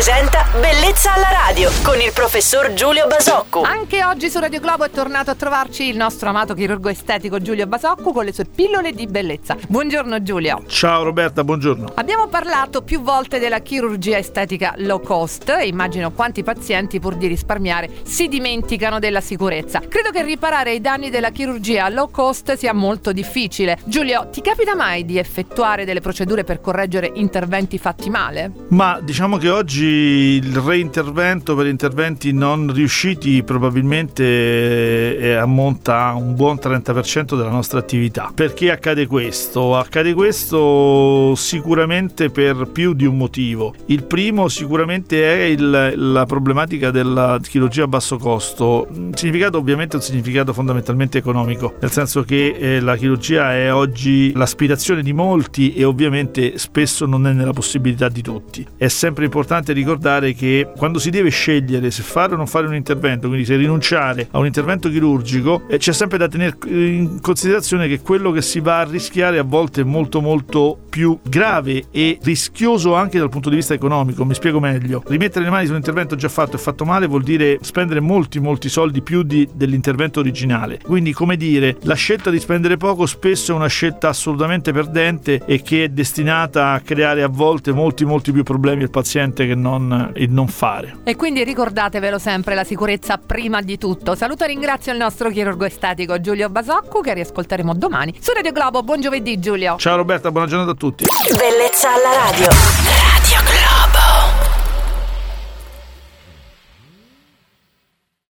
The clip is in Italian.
presenta Bellezza alla radio con il professor Giulio Basocco. Anche oggi su Radio Globo è tornato a trovarci il nostro amato chirurgo estetico Giulio Basocco con le sue pillole di bellezza. Buongiorno Giulio. Ciao Roberta, buongiorno. Abbiamo parlato più volte della chirurgia estetica low cost e immagino quanti pazienti pur di risparmiare si dimenticano della sicurezza. Credo che riparare i danni della chirurgia low cost sia molto difficile. Giulio, ti capita mai di effettuare delle procedure per correggere interventi fatti male? Ma diciamo che oggi il reintervento per interventi non riusciti probabilmente eh, ammonta a un buon 30% della nostra attività. Perché accade questo? Accade questo sicuramente per più di un motivo. Il primo sicuramente è il, la problematica della chirurgia a basso costo. Significato ovviamente un significato fondamentalmente economico, nel senso che eh, la chirurgia è oggi l'aspirazione di molti e ovviamente spesso non è nella possibilità di tutti. È sempre importante importante ricordare che quando si deve scegliere se fare o non fare un intervento, quindi se rinunciare a un intervento chirurgico, eh, c'è sempre da tenere in considerazione che quello che si va a rischiare a volte è molto molto più grave e rischioso anche dal punto di vista economico. Mi spiego meglio. Rimettere le mani su un intervento già fatto e fatto male vuol dire spendere molti molti soldi più di, dell'intervento originale. Quindi, come dire, la scelta di spendere poco spesso è una scelta assolutamente perdente e che è destinata a creare a volte molti molti più problemi al paziente che non il non fare. E quindi ricordatevelo sempre la sicurezza prima di tutto. Saluto e ringrazio il nostro chirurgo estetico Giulio Basocco che riascolteremo domani su Radio Globo. Buon giovedì Giulio. Ciao Roberta, buona giornata a tutti. Bellezza alla radio.